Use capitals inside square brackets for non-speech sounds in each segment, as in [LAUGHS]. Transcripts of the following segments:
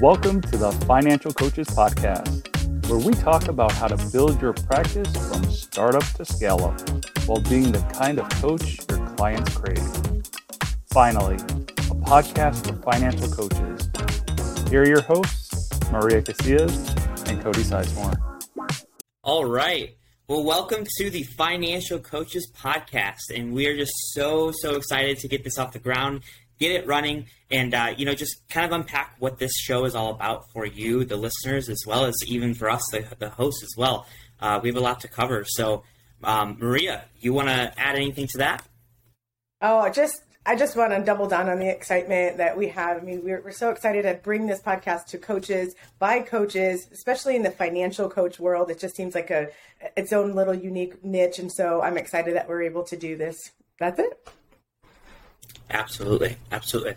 Welcome to the Financial Coaches Podcast, where we talk about how to build your practice from startup to scale up while being the kind of coach your clients crave. Finally, a podcast for financial coaches. Here are your hosts, Maria Casillas and Cody Sizemore. All right. Well, welcome to the Financial Coaches Podcast. And we are just so, so excited to get this off the ground get it running, and uh, you know, just kind of unpack what this show is all about for you, the listeners, as well as even for us, the, the hosts as well. Uh, we have a lot to cover. So, um, Maria, you want to add anything to that? Oh, just I just want to double down on the excitement that we have. I mean, we're, we're so excited to bring this podcast to coaches by coaches, especially in the financial coach world. It just seems like a its own little unique niche, and so I'm excited that we're able to do this. That's it. Absolutely, absolutely.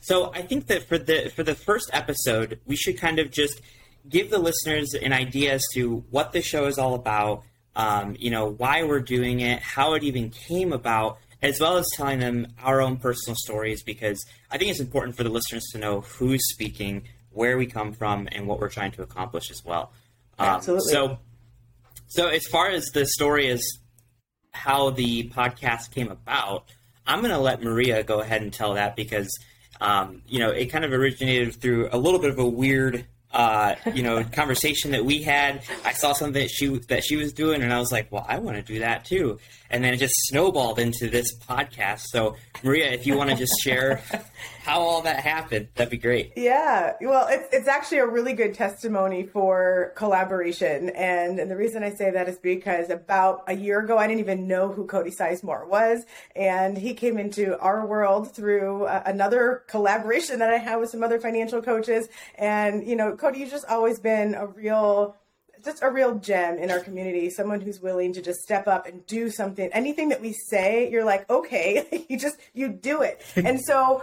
So I think that for the for the first episode, we should kind of just give the listeners an idea as to what the show is all about. Um, you know, why we're doing it, how it even came about, as well as telling them our own personal stories. Because I think it's important for the listeners to know who's speaking, where we come from, and what we're trying to accomplish as well. Um, Absolutely. So, so as far as the story is how the podcast came about, I'm going to let Maria go ahead and tell that because, um, you know, it kind of originated through a little bit of a weird, uh, you know, [LAUGHS] conversation that we had. I saw something that she that she was doing, and I was like, well, I want to do that too. And then it just snowballed into this podcast. So, Maria, if you want to just share [LAUGHS] how all that happened, that'd be great. Yeah. Well, it's, it's actually a really good testimony for collaboration. And, and the reason I say that is because about a year ago, I didn't even know who Cody Sizemore was. And he came into our world through uh, another collaboration that I had with some other financial coaches. And, you know, Cody, you've just always been a real just a real gem in our community someone who's willing to just step up and do something anything that we say you're like okay [LAUGHS] you just you do it and so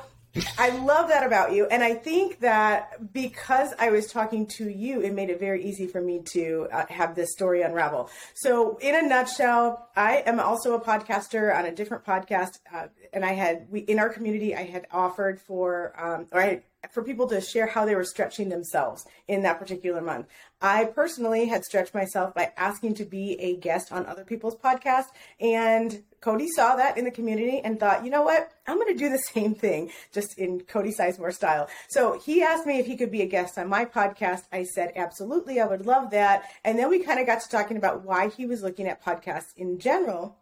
I love that about you. And I think that because I was talking to you, it made it very easy for me to uh, have this story unravel. So, in a nutshell, I am also a podcaster on a different podcast. Uh, and I had, we, in our community, I had offered for, um, or I for people to share how they were stretching themselves in that particular month. I personally had stretched myself by asking to be a guest on other people's podcasts, and Cody saw that in the community and thought, you know what, I'm going to do the [LAUGHS] same thing, just in Cody Sizemore style. So he asked me if he could be a guest on my podcast. I said, absolutely, I would love that. And then we kind of got to talking about why he was looking at podcasts in general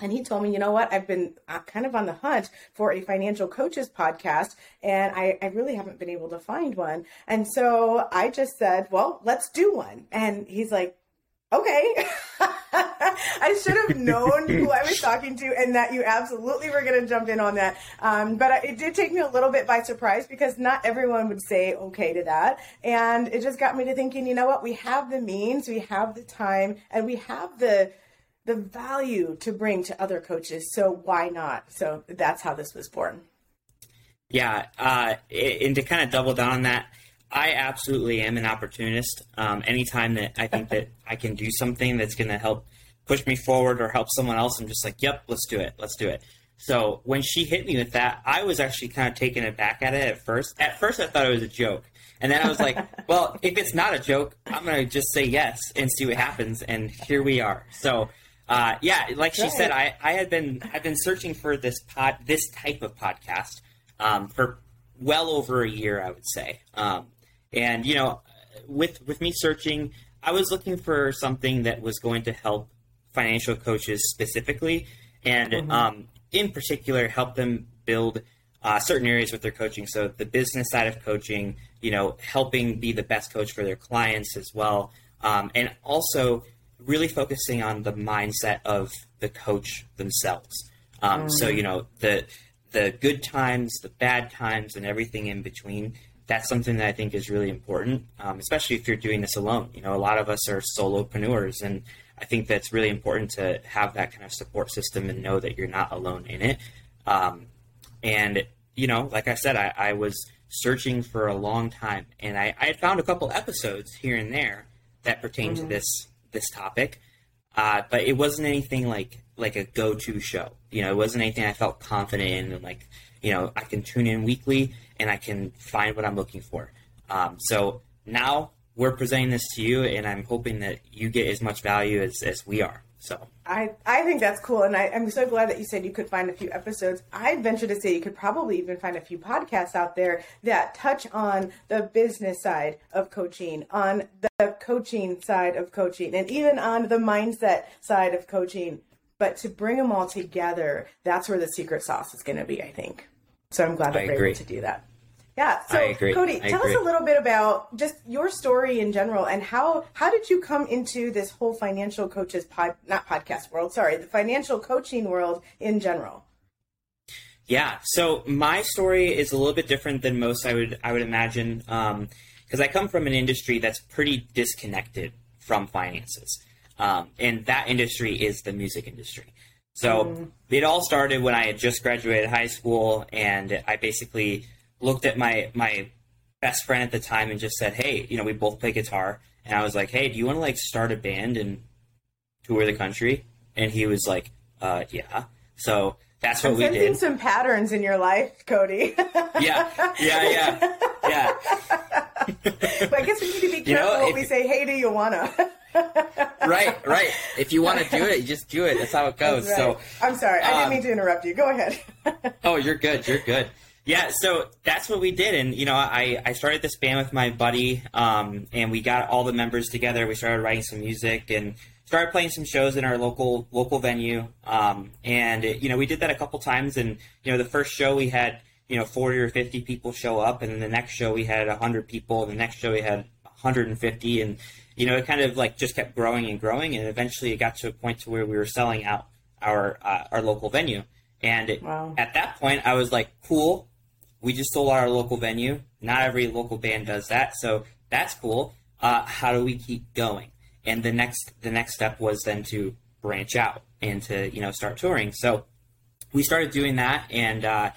and he told me, you know what, I've been kind of on the hunt for a financial coaches podcast, and I, I, really haven't been able to find one. And so I just said, well, let's do one. And he's like, okay. [LAUGHS] I should have known who I was [LAUGHS] talking to and that you absolutely were going to jump in on that. Um, but it did take me a little bit by surprise because not everyone would say okay to that. And it just got me to thinking, you know what, we have the means, we have the time, and we have the the value to bring to other coaches. So why not? So that's how this was born. Yeah, uh, and to kind of double down on that, I absolutely am an opportunist. Um, anytime that I think that I can do something that's going to help push me forward or help someone else, I'm just like, yep, let's do it, let's do it. So when she hit me with that, I was actually kind of taken aback at it at first. At first, I thought it was a joke. And then I was like, [LAUGHS] well, if it's not a joke, I'm going to just say yes and see what happens. And here we are. So uh, yeah, like she said, I, I had been I've been searching for this pod this type of podcast um, for well over a year, I would say. Um, and you know, with with me searching, I was looking for something that was going to help financial coaches specifically, and mm-hmm. um, in particular, help them build uh, certain areas with their coaching. So the business side of coaching, you know, helping be the best coach for their clients as well, um, and also really focusing on the mindset of the coach themselves. Um, mm. So you know the the good times, the bad times, and everything in between. That's something that I think is really important, um, especially if you're doing this alone. You know, a lot of us are solopreneurs, and I think that's really important to have that kind of support system and know that you're not alone in it. Um, and you know, like I said, I, I, was searching for a long time, and I, I, had found a couple episodes here and there that pertain mm-hmm. to this this topic, uh, but it wasn't anything like like a go to show. You know, it wasn't anything I felt confident in, and like you know, I can tune in weekly and I can find what I'm looking for. Um, so now we're presenting this to you, and I'm hoping that you get as much value as, as we are. So I, I think that's cool, and I, I'm so glad that you said you could find a few episodes. I venture to say you could probably even find a few podcasts out there that touch on the business side of coaching, on the coaching side of coaching, and even on the mindset side of coaching. But to bring them all together, that's where the secret sauce is going to be, I think. So I'm glad that I we're agree. able to do that. Yeah. So I agree. Cody, I tell agree. us a little bit about just your story in general and how how did you come into this whole financial coaches pod not podcast world, sorry, the financial coaching world in general. Yeah. So my story is a little bit different than most I would I would imagine because I come from an industry that's pretty disconnected from finances, um, and that industry is the music industry. So it all started when I had just graduated high school, and I basically looked at my my best friend at the time and just said, "Hey, you know, we both play guitar," and I was like, "Hey, do you want to like start a band and tour the country?" And he was like, "Uh, yeah." So that's what I'm we sensing did. some patterns in your life, Cody. [LAUGHS] Yeah, yeah, yeah, yeah. [LAUGHS] but I guess we need to be careful You know, what if- we say, hey, do you wanna? [LAUGHS] Right, right. If you want to do it, you just do it. That's how it goes. Right. So, I'm sorry, I didn't um, mean to interrupt you. Go ahead. oh, you're good. You're good. Yeah, so that's what we did, and you know, I I started this band with my buddy, um, and we got all the members together. We started writing some music and started playing some shows in our local local venue. Um, and it, you know, we did that a couple times, and you know, the first show we had you know 40 or 50 people show up, and then the next show we had 100 people, and the next show we had 150, and you know, it kind of like just kept growing and growing, and eventually it got to a point to where we were selling out our uh, our local venue. And Wow. at that point, I was like, cool. We just sold out our local venue. Not every local band does that, so that's cool. Uh, how do we keep going? And the next the next step was then to branch out and to you know start touring. So we started doing that, and uh,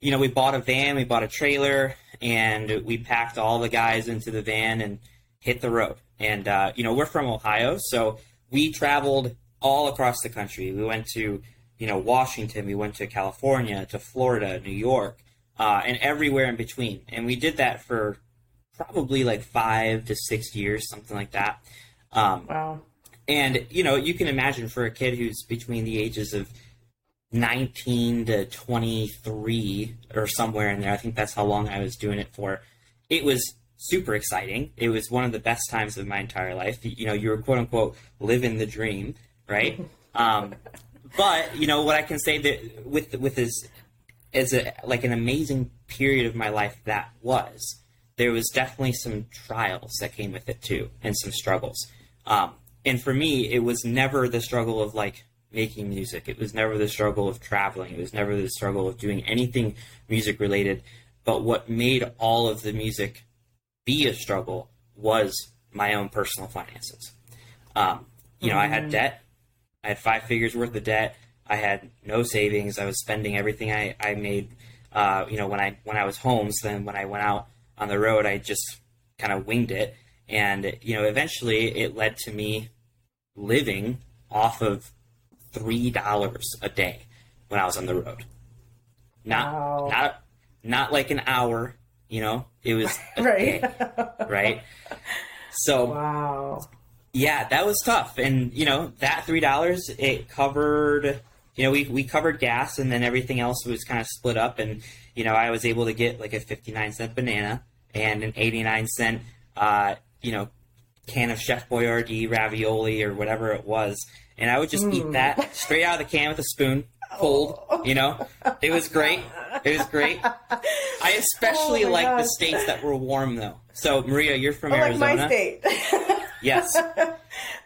you know we bought a van, we bought a trailer, and we packed all the guys into the van and hit the road. And uh, you know we're from Ohio, so we traveled all across the country. We went to you know Washington, we went to California, to Florida, New York, uh, and everywhere in between. And we did that for probably like five to six years, something like that. Um, wow. and you know, you can imagine for a kid who's between the ages of 19 to 23 or somewhere in there, I think that's how long I was doing it for. It was super exciting. It was one of the best times of my entire life. You know, you were quote unquote living the dream, right? [LAUGHS] um, but you know what I can say that with with this as a like an amazing period of my life that was. There was definitely some trials that came with it too and some struggles. Um, and for me it was never the struggle of like making music. It was never the struggle of traveling. It was never the struggle of doing anything music related. But what made all of the music be a struggle was my own personal finances. Um, you know i had debt. I had five figures worth of debt. I had no savings. I was spending everything I, I made. Uh, you know, when I when I was home. So then when I went out on the road, I just kind of winged it. And you know, eventually it led to me living off of three dollars a day when I was on the road. Not Wow. not not like an hour. You know, it was [LAUGHS] Right. day, right? So wow. yeah, that was tough. And you know, that three dollars it covered you know, we we covered gas and then everything else was kind of split up and you know, I was able to get like a fifty nine cent banana and an eighty nine cent uh, you know, can of Chef Boyardee ravioli or whatever it was. And I would just eat that straight out of the can with a spoon, cold, you know. It was great. It was great. I [LAUGHS] especially Oh like the states that were warm though. So Maria, you're from Oh, like Arizona. my state. [LAUGHS] Yes.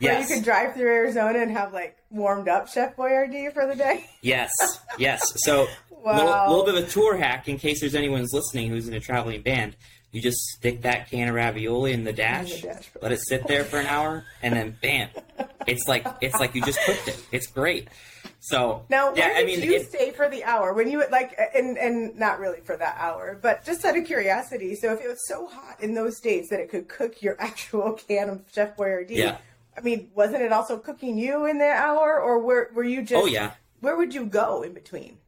Yes. you could drive through Arizona and have like warmed up Chef Boyardee for the day. [LAUGHS] Yes, yes. So, Wow. little, little bit of a tour hack in case there's anyone's listening who's in a traveling band. You just stick that can of ravioli in the dash, dash. let it sit there for an hour, and then bam, it's like it's like you just cooked it. It's great. So Now, where yeah, I mean, you it, stay for the hour when you like, and and not really for that hour, but just out of curiosity. So, if it was so hot in those states that it could cook your [LAUGHS] actual can of Chef Boyardee, Yeah. I mean, wasn't it also cooking you in that hour, or were were you just? oh yeah, Where would you go in between?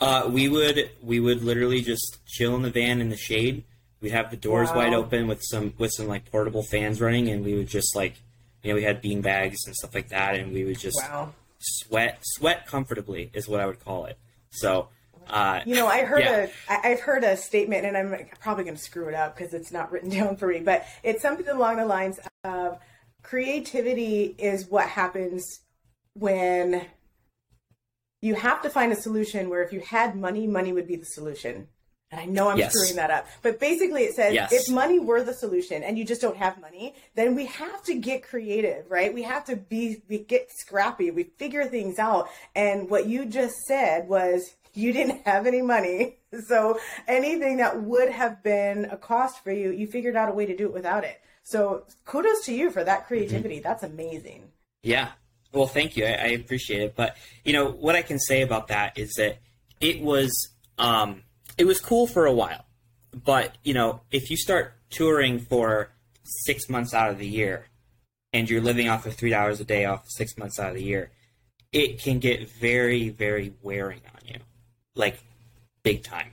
uh, we would we would literally just chill in the van in the shade. We'd have the doors Wow. wide open with some with some like portable fans running, and we would just like, you know, we had bean bags and stuff like that, and we would just Wow. sweat sweat comfortably is what I would call it. So, uh, You know, I heard Yeah. a, I've heard a statement, and I'm probably going to screw it up because it's not written [LAUGHS] down for me, but it's something along the lines of creativity is what happens when you have to find a solution where if you had money, money would be the solution. And I know I'm Yes. screwing that up, but basically it says Yes. if money were the solution and you just don't have money, then we have to get creative, right? We have to be, we get scrappy, we figure things out. And what you just said was you didn't [LAUGHS] have any money. So anything that would have been a cost for you, you figured out a way to do it without it. So kudos to you for that creativity. That's amazing. Yeah. Well, thank you. I, I appreciate it. But you know what I can say about that is that it was um, it was cool for a while. But you know, if you start touring for six months out of the year, and you're living off of three dollars a day off six months out of the year, it can get very, very wearing on you, like big time.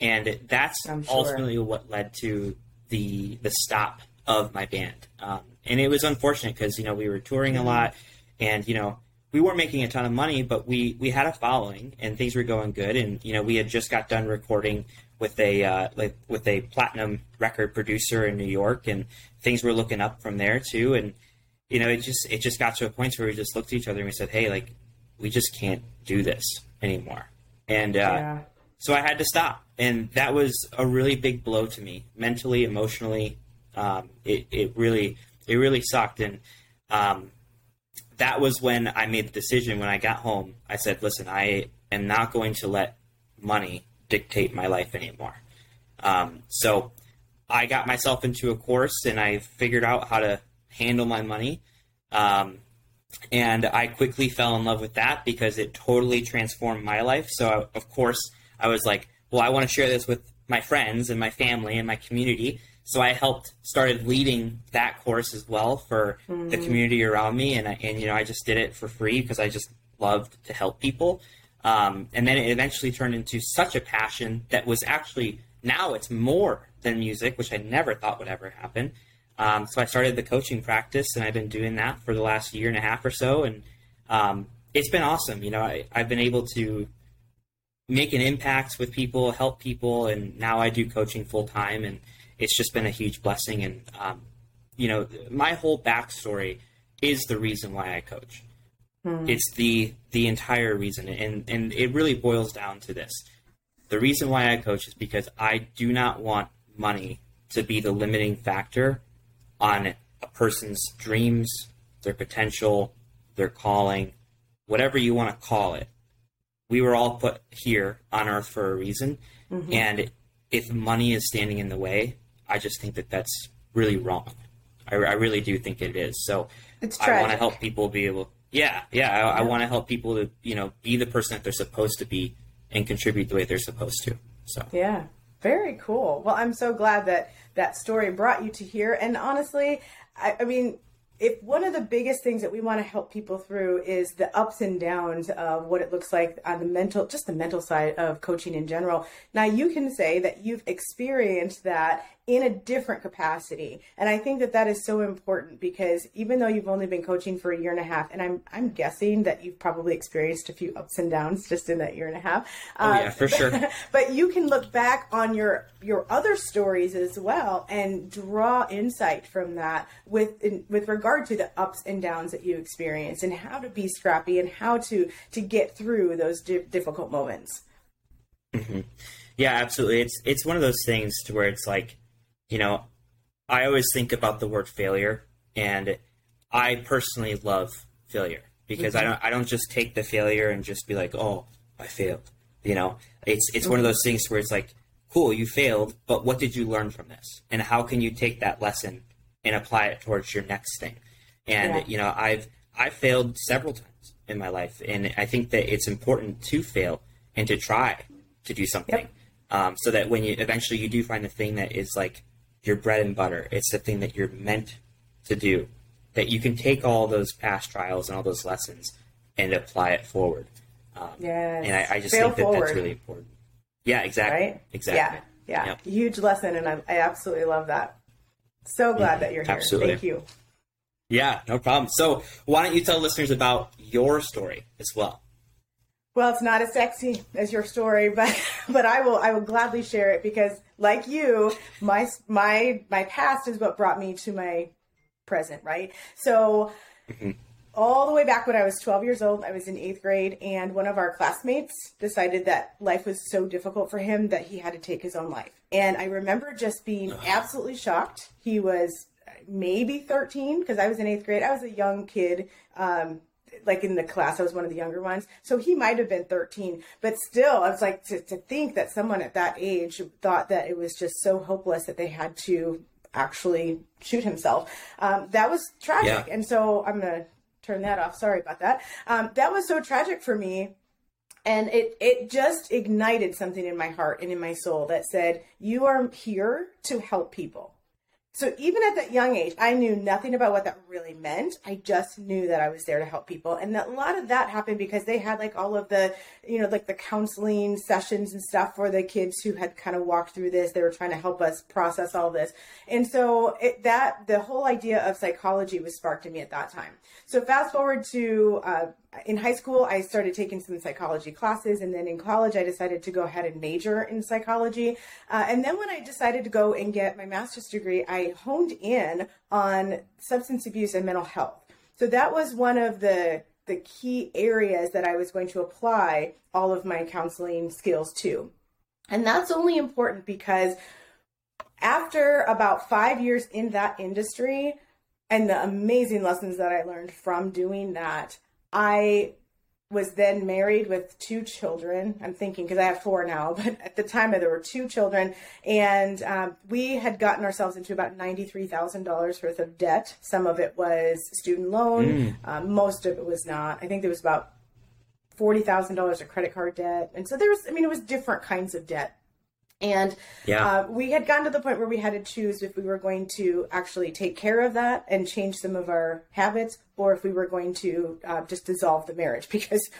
And that's sure. ultimately what led to the the stop of my band. Um, and it was unfortunate because you know we were touring a lot, and you know we weren't making a ton of money, but we we had a following and things were going good. And you know we had just got done recording with a uh, like with a platinum record producer in New York, and things were looking up from there too. And you know it just it just got to a point where we just looked at each other and we said, hey, like we just can't do this anymore. And uh, Yeah. so I had to stop, and that was a really big blow to me, mentally, emotionally. Um, it it really it really sucked, and um, that was when I made the decision. When I got home, I said, "Listen, I am not going to let money dictate my life anymore." Um, so I got myself into a course, and I figured out how to handle my money. Um, and I quickly fell in love with that because it totally transformed my life. So, of course, I was like, well, I want to share this with my friends and my family and my community. So I helped started leading that course as well for the community around me, and I, and you know I just did it for free because I just loved to help people. Um, and then it eventually turned into such a passion that was actually now it's more than music, which I never thought would ever happen. Um, so I started the coaching practice, and I've been doing that for the last year and a half or so, and um, it's been awesome. You know, I, I've been able to make an impact with people, help people, and now I do coaching full time, and it's just been a huge blessing. And um, you know, my whole backstory is the reason why I coach. It's the the entire reason, and and it really boils down to this: the reason why I coach is because I do not want money to be the limiting factor on a person's dreams, their potential, their calling, whatever you want to call it. We were all put here on earth for a reason. And if money is standing in the way, I just think that that's really wrong. I, I really do think it is. So It's I want to help people be able, yeah, yeah, I, I want to help people to, you know, be the person that they're supposed to be and contribute the way they're supposed to. So, Yeah. Very cool. Well, I'm so glad that that story brought you to here. And honestly, I, I mean, if one of the biggest things that we want to help people through is the ups and downs of what it looks like on the mental, just the mental side of coaching in general. Now, you can say that you've experienced that in a different capacity, and I think that that is so important because even though you've only been coaching for a year and a half, and I'm I'm guessing that you've probably experienced a few ups and downs just in that year and a half. oh, yeah, um, for sure. [LAUGHS] but you can look back on your your other stories as well and draw insight from that with in, with regard to the ups and downs that you experience and how to be scrappy and how to to get through those di- difficult moments. Mm-hmm. Yeah, absolutely. It's it's one of those things to where it's like, you know, I always think about the word failure, and I personally love failure because I don't I don't just take the failure and just be like, oh, I failed. You know, it's it's one of those things where it's like, cool, you failed, but what did you learn from this, and how can you take that lesson and apply it towards your next thing? And Yeah. you know, I've I've failed several times in my life, and I think that it's important to fail and to try to do something Yep. um, so that when you eventually you do find the thing that is like your bread and butter, it's the thing that you're meant to do, that you can take all those past trials and all those lessons and apply it forward. Um, Yes. and I, I just Fail think that forward. that's really important. Yeah, exactly. Right? Exactly. Yeah. Yeah, yep. huge lesson, and I, I absolutely love that. So glad that you're here. Absolutely. Thank you. Yeah, no problem. So, why don't you tell listeners about your story as well? Well, it's not as sexy as your story, [LAUGHS] but but I will I will gladly share it because, like you, my my my past is what brought me to my present, right? So. Mm-hmm all the way back when I was 12 years old. I was in eighth grade, and one of our classmates decided that life was so difficult for him that he had to take his own life. And I remember just being absolutely shocked. He was maybe 13 because I was in eighth grade. I was a young kid. Um, like in the class, I was one of the younger ones. So he might have been 13, but still, I was like, to, to think that someone at that age thought that it was just so hopeless that they had to actually shoot himself. Um, that was tragic. Yeah. And so I'm going to turn that off. Sorry about that. Um, that was so tragic for me. And it, it just ignited something in my heart and in my soul that said, You are here to help people. So even at that young age, I knew nothing about what that really meant. I just knew that I was there to help people. And a lot of that happened because they had like all of the, you know, like the counseling sessions and stuff for the kids who had kind of walked through this. They were trying to help us process all this. And so it, that, the whole idea of psychology was sparked in me at that time. So fast forward to uh, in high school, I started taking some psychology classes, and then in college, I decided to go ahead and major in psychology. Uh, and then when I decided to go and get my master's degree, I honed in on substance abuse and mental health. So that was one of the the key areas that I was going to apply all of my counseling skills to. And that's only important because after about five years in that industry and the amazing lessons that I learned from doing that, I was then married with two children. I'm thinking because I have four now, [LAUGHS] but at the time there were two children, and um, we had gotten ourselves into about ninety-three thousand dollars worth of debt. Some of it was student loan, mm. um, most of it was not. I think there was about forty thousand dollars of credit card debt, and so there was. I mean, it was different kinds of debt. And yeah. uh, we had gotten to the point where we had to choose if we were going to actually take care of that and change some of our habits, or if we were going to uh, just dissolve the marriage [LAUGHS] because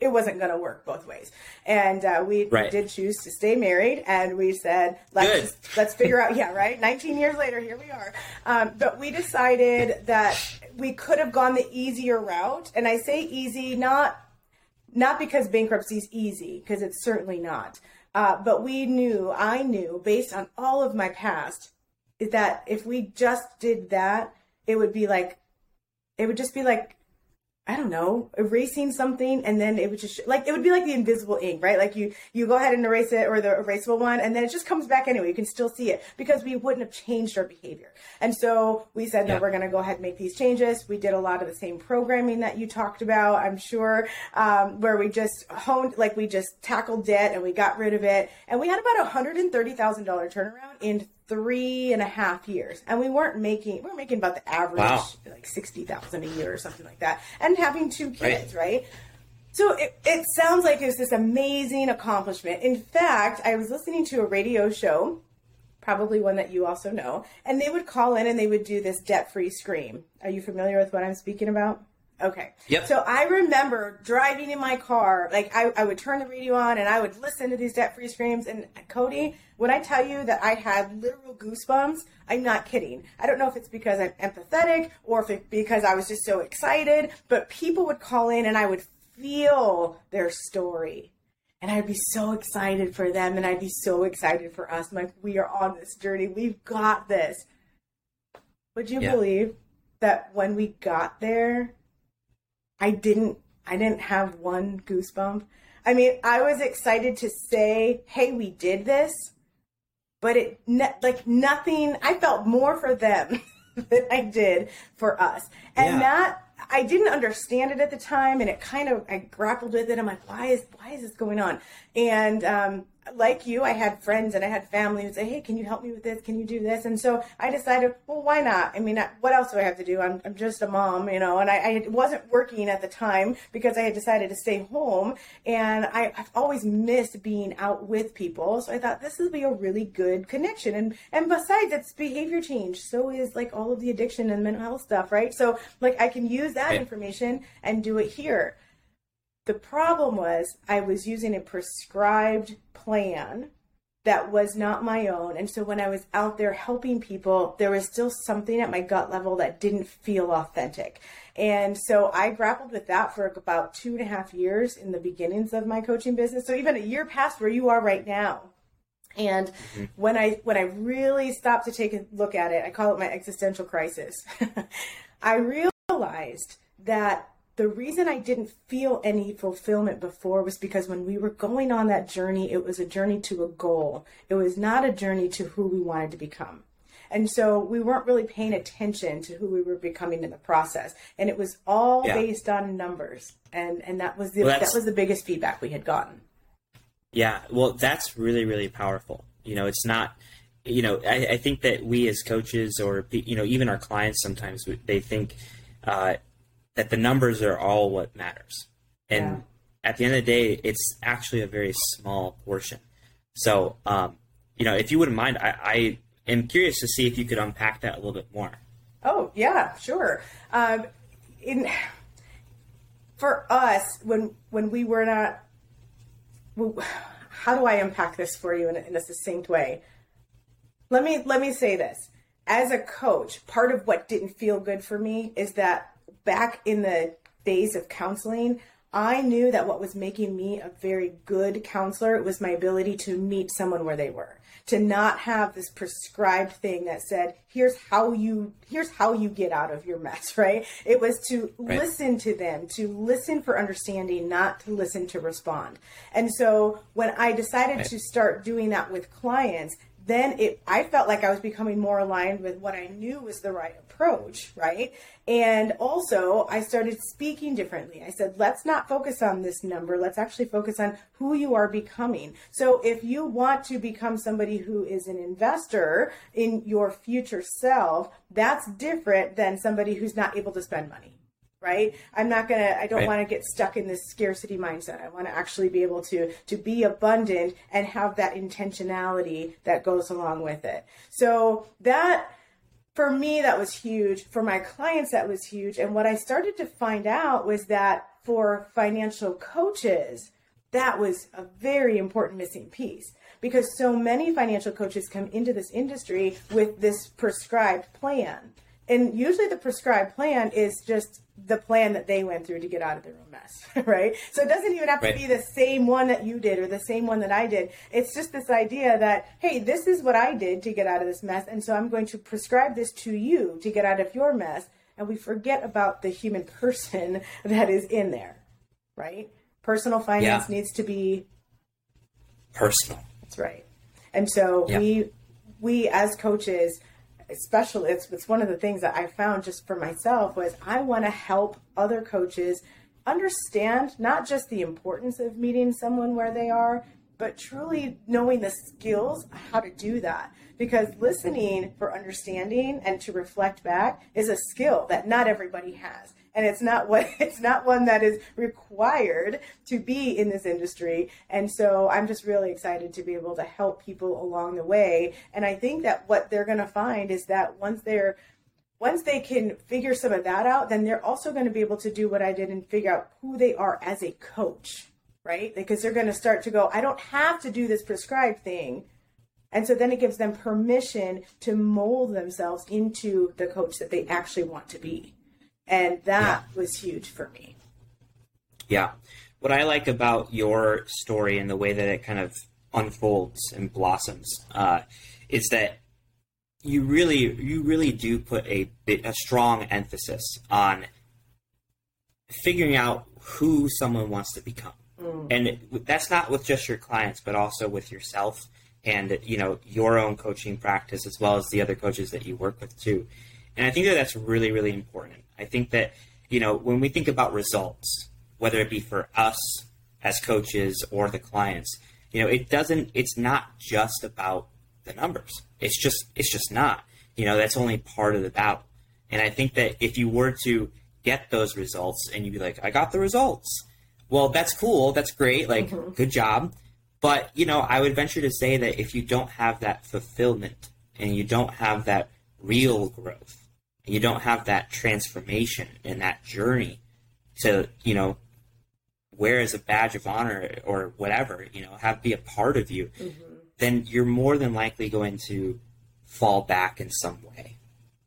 it wasn't going to work both ways. And uh, we right. did choose to stay married, and we said, let's just, let's figure out. Yeah, right. 19 years later, here we are. Um, but we decided that we could have gone the easier route, and I say easy not not because bankruptcy is easy, because it's certainly not. Uh, but we knew, I knew, based on all of my past, that if we just did that, it would be like, it would just be like I don't know, erasing something and then it would just like it would be like the invisible ink, right? Like you you go ahead and erase it or the erasable one and then it just comes back anyway. You can still see it because we wouldn't have changed our behavior. And so we said, yeah. no, we're going to go ahead and make these changes. We did a lot of the same programming that you talked about, I'm sure, um, where we just honed, like we just tackled debt and we got rid of it. And we had about a $130,000 turnaround in three and a half years, and we weren't making we were making about the average wow. like sixty thousand a year or something like that, and having two kids, right? right? So it, it sounds like it's this amazing accomplishment. In fact, I was listening to a radio show, probably one that you also know, and they would call in and they would do this debt free scream. Are you familiar with what I'm speaking about? Okay. Yep. So I remember driving in my car, like I, I would turn the radio on and I would listen to these debt free screams. And Cody, when I tell you that I had literal goosebumps, I'm not kidding. I don't know if it's because I'm empathetic or if it's because I was just so excited, but people would call in and I would feel their story. And I'd be so excited for them and I'd be so excited for us. I'm like, we are on this journey. We've got this. Would you yeah. believe that when we got there, I didn't I didn't have one goosebump. I mean, I was excited to say, "Hey, we did this." But it like nothing I felt more for them [LAUGHS] than I did for us. And yeah. that I didn't understand it at the time and it kind of I grappled with it. I'm like, why is why is this going on? And um like you, I had friends and I had family who say, "Hey, can you help me with this? Can you do this?" And so I decided, well, why not? I mean, what else do I have to do? I'm, I'm just a mom, you know, and I, I wasn't working at the time because I had decided to stay home, and I, have always missed being out with people. So I thought this would be a really good connection. And and besides, it's behavior change. So is like all of the addiction and mental health stuff, right? So like I can use that information and do it here. The problem was I was using a prescribed plan that was not my own. And so when I was out there helping people, there was still something at my gut level that didn't feel authentic. And so I grappled with that for about two and a half years in the beginnings of my coaching business. So even a year past where you are right now. And mm-hmm. when I when I really stopped to take a look at it, I call it my existential crisis. [LAUGHS] I realized that the reason I didn't feel any fulfillment before was because when we were going on that journey, it was a journey to a goal. It was not a journey to who we wanted to become. And so we weren't really paying attention to who we were becoming in the process. And it was all yeah. based on numbers. And and that was the well, that was the biggest feedback we had gotten. Yeah, well that's really, really powerful. You know, it's not you know, I, I think that we as coaches or you know, even our clients sometimes they think uh, that the numbers are all what matters. And yeah. at the end of the day, it's actually a very small portion. So, um, you know, if you wouldn't mind, I, I, am curious to see if you could unpack that a little bit more. Oh, yeah, sure. Um, in for us, when when we were not, how do I unpack this for you in a, in a succinct way? Let me let me say this. As a coach, part of what didn't feel good for me is that back in the days of counseling, I knew that what was making me a very good counselor was my ability to meet someone where they were. To not have this prescribed thing that said, here's how you here's how you get out of your mess, [LAUGHS] right? It was to right. listen to them, to listen for understanding, not to listen to respond. And so when I decided right. to start doing that with clients, then it I felt like I was becoming more aligned with what I knew was the right approach, right? And also I started speaking differently. I said, let's not focus on this number. Let's actually focus on who you are becoming. So if you want to become somebody who is an investor in your future self, that's different than somebody who's not able to spend money right? I'm not gonna i don't right. want to get stuck in this scarcity mindset. I want to actually be able to to be abundant and have that intentionality that goes along with it. So that for me that was huge. For my clients that was huge. And what i started to find out was that for financial coaches that was a very important missing piece. Because so many financial coaches come into this industry with this prescribed plan and usually the prescribed plan is just the plan that they went through to get out of their own mess, [LAUGHS] right? So it doesn't even have to right. be the same one that you did or the same one that I did. It's just this idea that, hey, this is what I did to get out of this mess. And so I'm going to prescribe this to you to get out of your mess. And we forget about the human [LAUGHS] person that is in there, right? Personal finance yeah. needs to be personal. That's right. And so yeah. we, we as coaches, especially it's, it's one of the things that I found just for myself was I want to help other coaches understand not just the importance of meeting someone where they are, but truly knowing the skills how to do that. Because listening for understanding and to reflect back is a skill that not everybody has and it's not what [LAUGHS] it's not one that is required to be in this industry. And so i'm just really excited to be able to help people along the way. And i think that what they're going to find is that once they're once they can figure some of that out then they're also going to be able to do what i did and figure out who they are as a coach right? Because they're going to start to go i don't have to do this prescribed thing. And so then it gives them permission to mold themselves into the coach that they actually want to be and that yeah. was huge for me. Yeah. What I like about your story and the way that it kind of unfolds and blossoms uh, is that you really, you really do put a a strong emphasis on figuring out who someone wants to become, mm. and it, that's not with just your clients, but also with yourself and you know your own coaching practice as well as the other coaches that you work with too. And I think that that's really, really important. I think that, you know, when we think about results, whether it be for us as coaches or the clients, you know, it doesn't, it's not just about the numbers. It's just, it's just not. You know, that's only part of the battle. And I think that if you were to get those results and you'd be like, I got the results. Well, that's cool. That's great. Like, mm-hmm. good job. But, you know, I would venture to say that if you don't have that fulfillment and you don't have that real growth, you don't have that transformation and that journey to you know wear as a badge of honor or whatever you know have be a part of you mm-hmm. then you're more than likely going to fall back in some way.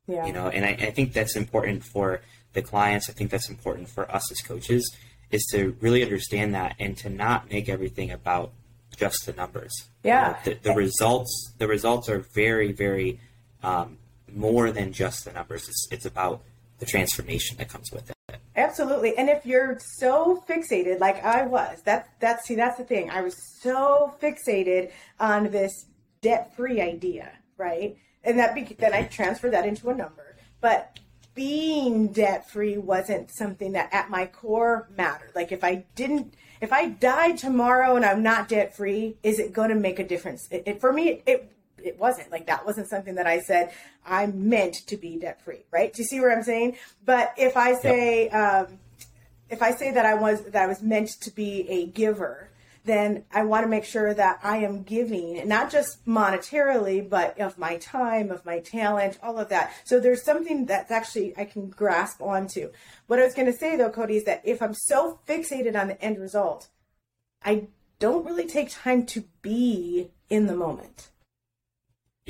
Yeah. You know, and I, I think that's important for the clients. I think that's important for us as coaches is to really understand that and to not make everything about just the numbers. Yeah. You know, the, the results the results are very very um, more than just the numbers. It's it's about the transformation that comes with it. Absolutely. And if you're so fixated like I was, that that's see that's the thing. I was so fixated on this debt-free idea, right? And that be, then I transferred that into a number. But being debt-free wasn't something that at my core mattered. Like if I didn't if I died tomorrow and I'm not debt-free, is it going to make a difference? It, it, for me it it wasn't like that wasn't something that I said I meant to be debt free, right? Do you see what I'm saying? But if I say yep. um, if I say that I was that I was meant to be a giver, then I want to make sure that I am giving not just monetarily, but of my time, of my talent, all of that. So there's something that's actually I can grasp onto. What I was going to say though, Cody, is that if I'm so fixated on the end result, I don't really take time to be in the moment.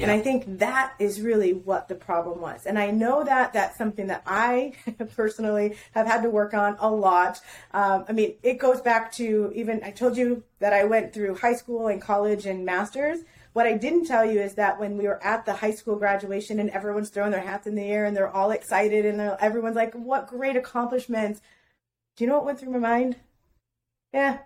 Yeah. And I think that is really what the problem was. And I know that that's something that I [LAUGHS] personally have had to work on a lot. Um, I mean, it goes back to even, I told you that I went through high school and college and master's. What I didn't tell you is that when we were at the high school graduation and everyone's throwing their hats in the air and they're all excited and everyone's like, what great accomplishments. Do you know what went through my mind? Yeah,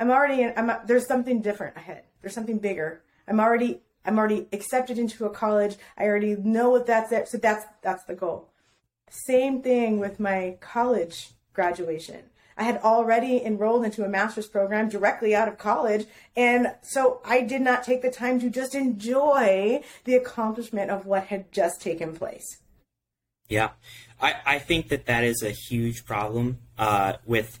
I'm already, in, I'm, there's something different ahead. There's something bigger. I'm already I'm already accepted into a college. I already know what that's it. So that's that's the goal. Same thing with my college graduation. I had already enrolled into a master's program directly out of college. And so I did not take the time to just enjoy the accomplishment of what had just taken place. Yeah. I, I think that that is a huge problem uh, with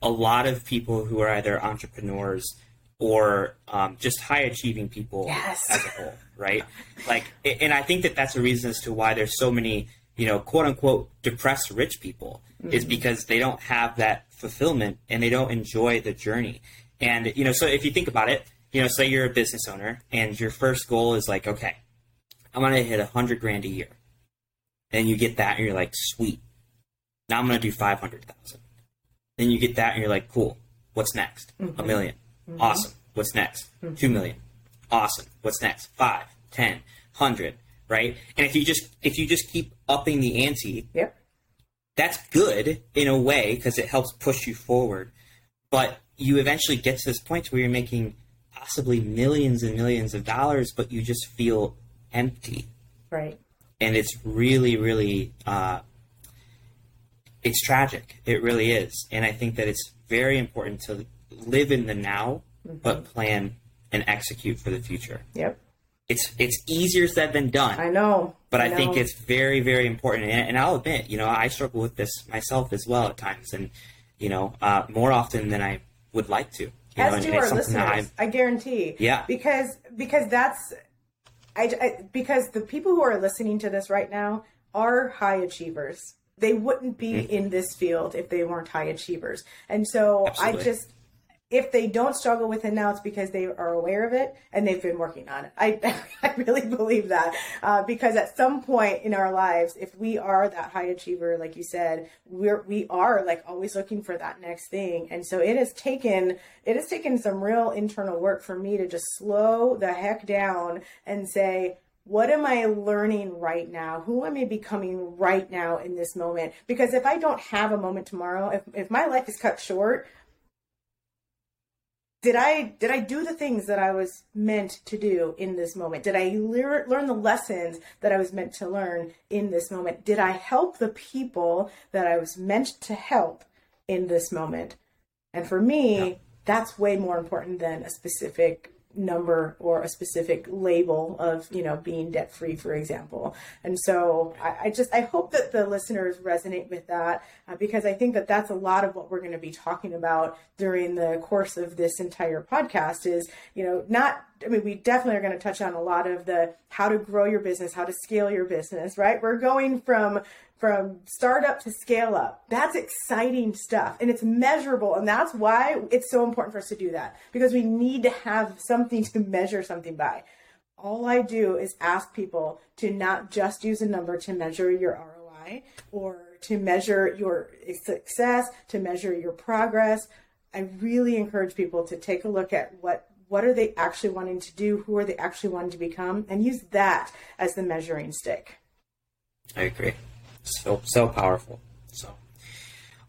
a lot of people who are either entrepreneurs or um, just high achieving people yes. as a whole, right? Like, and I think that that's a reason as to why there's so many, you know, quote unquote depressed rich people mm-hmm. is because they don't have that fulfillment and they don't enjoy the journey. And you know, so if you think about it, you know, say you're a business owner and your first goal is like, okay, I'm gonna hit a hundred grand a year, and you get that and you're like, sweet, now I'm gonna do five hundred thousand. Then you get that and you're like, cool, what's next? Mm-hmm. A million Mm-hmm. Awesome. What's next? Mm-hmm. Two million. Awesome. What's next? Five, ten, hundred. Right? And if you just if you just keep upping the ante, yep. that's good in a way because it helps push you forward. But you eventually get to this point where you're making possibly millions and millions of dollars, but you just feel empty. Right. And it's really, really, uh, it's tragic. It really is. And I think that it's very important to live in the now, mm-hmm. but plan and execute for the future. Yep. It's it's easier said than done. I know. But I, I know. think it's very very important, and, and, I'll admit, you know, I struggle with this myself as well at times, and you know, uh, more often than I would like to. You as know, do our listeners, I guarantee. Yeah. Because because that's, I, I because the people who are listening to this right now are high achievers. They wouldn't be mm-hmm. in this field if they weren't high achievers. And so Absolutely. I just if they don't struggle with it now, it's because they are aware of it and they've been working on it. I, [LAUGHS] I really believe that uh, because at some point in our lives, if we are that high achiever, like you said, we're we are like always looking for that next thing. And so it has taken it has taken some real internal work for me to just slow the heck down and say, what am I learning right now? Who am I becoming right now in this moment? Because if I don't have a moment tomorrow, if, if my life is cut short, did I did I do the things that I was meant to do in this moment? Did I lear, learn the lessons that I was meant to learn in this moment? Did I help the people that I was meant to help in this moment? And for me, yeah. that's way more important than a specific number or a specific label of you know being debt free for example and so I, I, just i hope that the listeners resonate with that uh, because i think that that's a lot of what we're going to be talking about during the course of this entire podcast is you know not I mean, we definitely are going to touch on a lot of the how to grow your business, how to scale your business, right? We're going from from startup to scale up. That's exciting stuff and it's measurable. And that's why it's so important for us to do that because we need to have something [LAUGHS] to measure something by. All I do is ask people to not just use a number to measure your ROI or to measure your success, to measure your progress. I really encourage people to take a look at what what are they actually wanting to do, who are they actually wanting to become, and use that as the measuring stick. I agree. So so powerful. So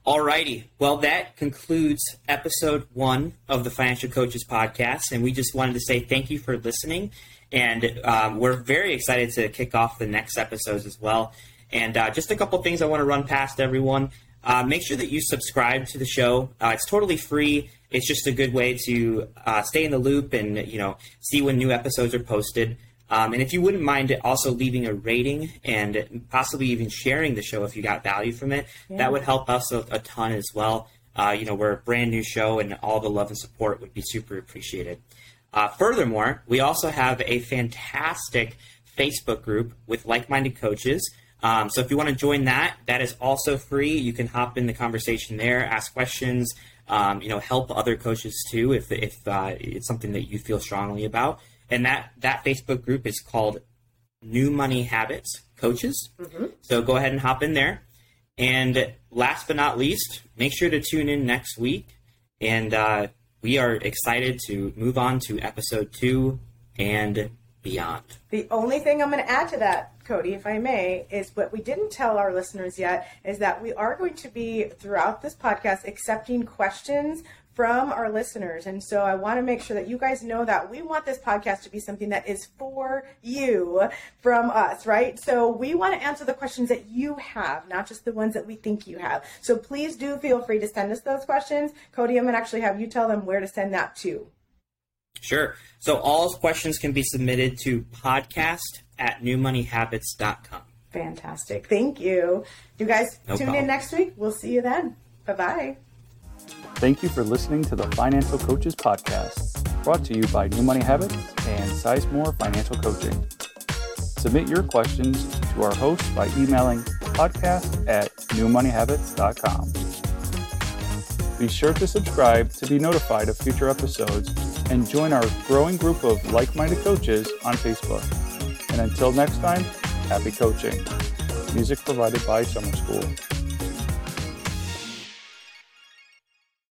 Alrighty. Well, that concludes episode one of the Financial Coaches Podcast. And we just wanted to say thank you for listening. And um, we're very excited to kick off the next episodes as well. And uh, just a couple things I want to run past everyone. Uh, make sure that you subscribe to the show. Uh, it's totally free. It's just a good way to uh, stay in the loop and you know see when new episodes are posted. Um, and if you wouldn't mind also leaving a rating and possibly even sharing the show if you got value from it, yeah. that would help us a, a ton as well. Uh, you know, we're a brand new show, and all the love and support would be super appreciated. Uh, furthermore, we also have a fantastic Facebook group with like-minded coaches. Um, so if you want to join that, that is also free. You can hop in the conversation there, ask questions, um, you know, help other coaches too if if uh, it's something that you feel strongly about. And that that Facebook group is called New Money Habits Coaches. Mm-hmm. So go ahead and hop in there. And last but not least, make sure to tune in next week. And uh, we are excited to move on to episode two and beyond. The only thing I'm going to add to that, Cody, if I may, is what we didn't tell our listeners yet is that we are going to be throughout this podcast accepting questions from our listeners. And so I want to make sure that you guys know that we want this podcast to be something that is for you from us, right? So we want to answer the questions that you have, not just the ones that we think you have. So please do feel free to send us those questions. Cody, I'm going to actually have you tell them where to send that to. Sure. So all questions can be submitted to podcast at newmoneyhabits.com. Fantastic. Thank you. You guys no tune problem. in next week. We'll see you then. Bye bye. Thank you for listening to the Financial Coaches Podcast, brought to you by New Money Habits and Sizemore Financial Coaching. Submit your questions to our host by emailing podcast at newmoneyhabits.com. Be sure to subscribe to be notified of future episodes and join our growing group of like minded coaches on Facebook. And until next time, happy coaching. Music provided by Summer School.